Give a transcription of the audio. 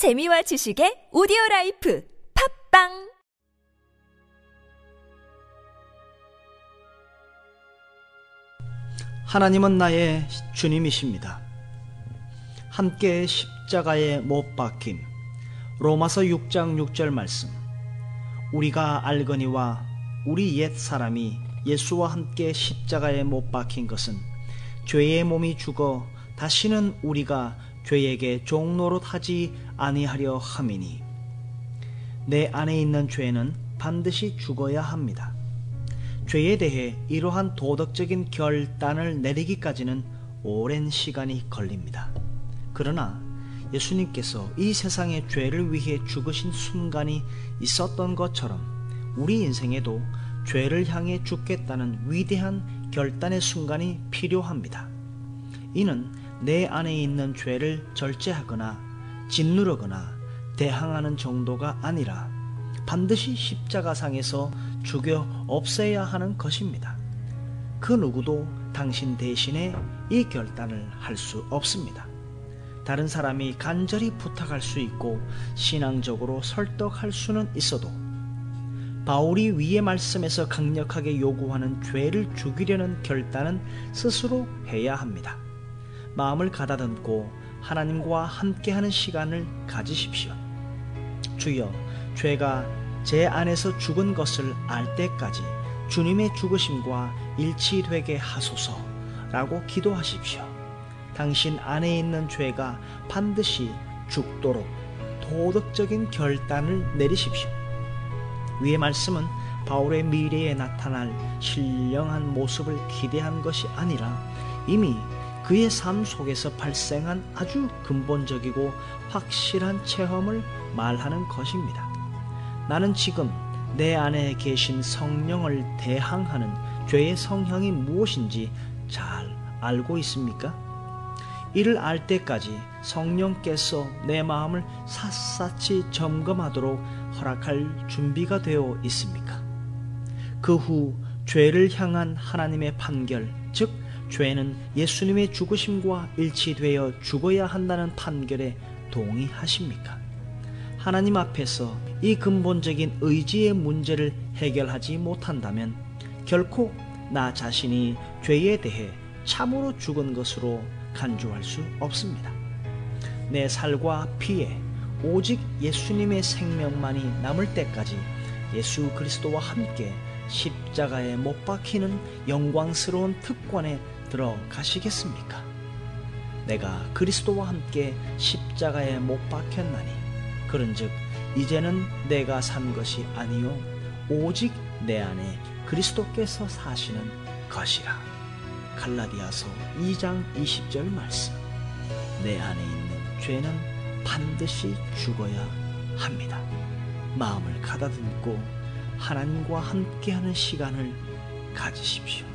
재미와 지식의 오디오 라이프 팟빵 하나님은 나의 주님이십니다. 함께 십자가에 못 박힘. 로마서 6장 6절 말씀. 우리가 알거니와 우리 옛 사람이 예수와 함께 십자가에 못 박힌 것은 죄의 몸이 죽어 다시는 우리가 죄에게 종노릇 하지 아니하려 함이니 내 안에 있는 죄는 반드시 죽어야 합니다. 죄에 대해 이러한 도덕적인 결단을 내리기까지는 오랜 시간이 걸립니다. 그러나 예수님께서 이 세상의 죄를 위해 죽으신 순간이 있었던 것처럼 우리 인생에도 죄를 향해 죽겠다는 위대한 결단의 순간이 필요합니다. 이는 내 안에 있는 죄를 절제하거나 짓누르거나 대항하는 정도가 아니라 반드시 십자가상에서 죽여 없애야 하는 것입니다. 그 누구도 당신 대신에 이 결단을 할 수 없습니다. 다른 사람이 간절히 부탁할 수 있고 신앙적으로 설득할 수는 있어도 바울이 위의 말씀에서 강력하게 요구하는 죄를 죽이려는 결단은 스스로 해야 합니다. 마음을 가다듬고 하나님과 함께하는 시간을 가지십시오. 주여, 죄가 제 안에서 죽은 것을 알 때까지 주님의 죽으심과 일치되게 하소서 라고 기도하십시오. 당신 안에 있는 죄가 반드시 죽도록 도덕적인 결단을 내리십시오. 위의 말씀은 바울의 미래에 나타날 신령한 모습을 기대한 것이 아니라 이미 그의 삶 속에서 발생한 아주 근본적이고 확실한 체험을 말하는 것입니다. 나는 지금 내 안에 계신 성령을 대항하는 죄의 성향이 무엇인지 잘 알고 있습니까? 이를 알 때까지 성령께서 내 마음을 샅샅이 점검하도록 허락할 준비가 되어 있습니까? 그 후 죄를 향한 하나님의 판결, 즉 죄는 예수님의 죽으심과 일치되어 죽어야 한다는 판결에 동의하십니까? 하나님 앞에서 이 근본적인 의지의 문제를 해결하지 못한다면 결코 나 자신이 죄에 대해 참으로 죽은 것으로 간주할 수 없습니다. 내 살과 피에 오직 예수님의 생명만이 남을 때까지 예수 그리스도와 함께 십자가에 못 박히는 영광스러운 특권에 들어가시겠습니까? 내가 그리스도와 함께 십자가에 못 박혔나니 그런즉 이제는 내가 산 것이 아니요 오직 내 안에 그리스도께서 사시는 것이라. 갈라디아서 2장 20절 말씀. 내 안에 있는 죄는 반드시 죽어야 합니다. 마음을 가다듬고 하나님과 함께하는 시간을 가지십시오.